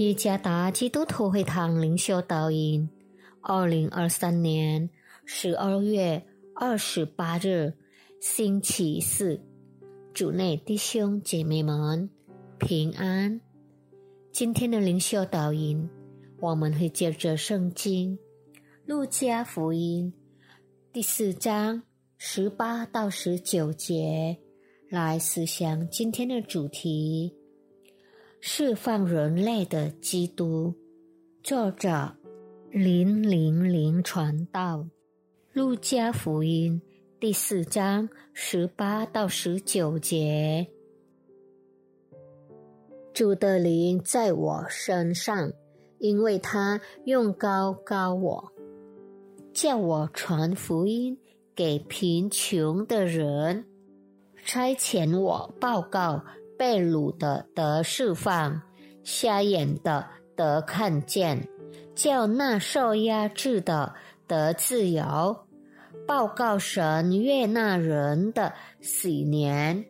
伊加达基督徒会堂灵修导引，二零二三年十二月二十八日，星期四，主内弟兄姐妹们平安。今天的灵修导引，我们会借着圣经《路加福音》第四章十八到十九节来思想今天的主题。释放人类的基督，作者林零零传道，路加福音第四章十八到十九节。主的灵在我身上，因为他用高高我，叫我传福音给贫穷的人，差遣我报告。被掳的得释放，瞎眼的得看见，叫那受压制的得自由，报告神悦纳人的喜年。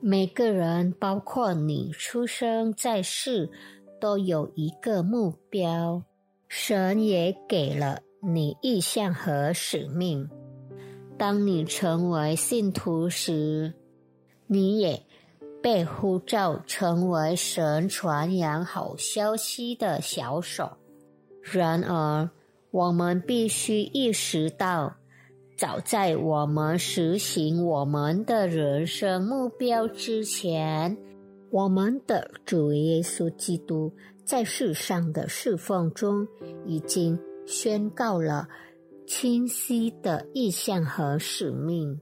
每个人，包括你出生在世，都有一个目标，神也给了你意向和使命。当你成为信徒时，你也被呼召成为神传扬好消息的小手。然而，我们必须意识到，早在我们实行我们的人生目标之前，我们的主耶稣基督在世上的侍奉中已经宣告了清晰的意向和使命。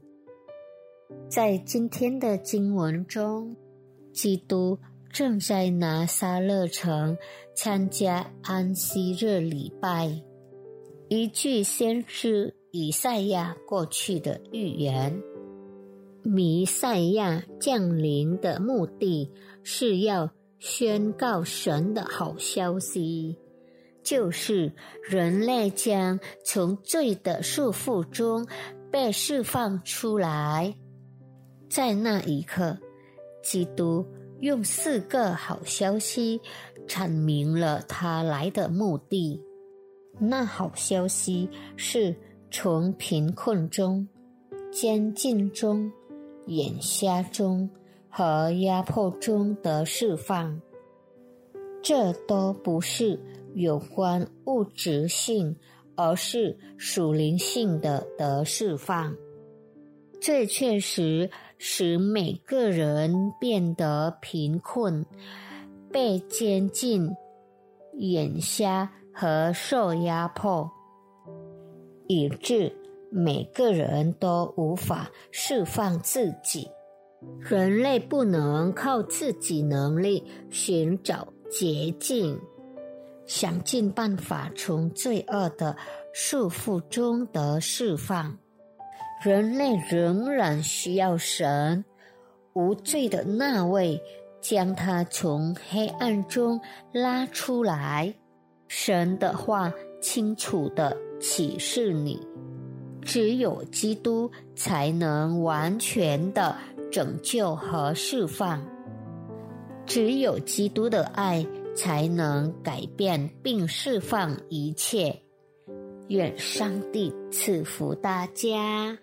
在今天的经文中，基督正在拿撒勒城参加安息日礼拜。一句先知以赛亚过去的预言：弥赛亚降临的目的是要宣告神的好消息，就是人类将从罪的束缚中被释放出来。在那一刻，基督用四个好消息阐明了他来的目的。那好消息是从贫困中、监禁中、眼瞎中和压迫中的释放。这都不是有关物质性，而是属灵性的得释放。这确实使每个人变得贫困、被监禁、眼瞎和受压迫，以致每个人都无法释放自己。人类不能靠自己能力寻找捷径，想尽办法从罪恶的束缚中得释放。人类仍然需要神，无罪的那位将他从黑暗中拉出来。神的话清楚的启示你：只有基督才能完全的拯救和释放；只有基督的爱才能改变并释放一切。愿上帝赐福大家。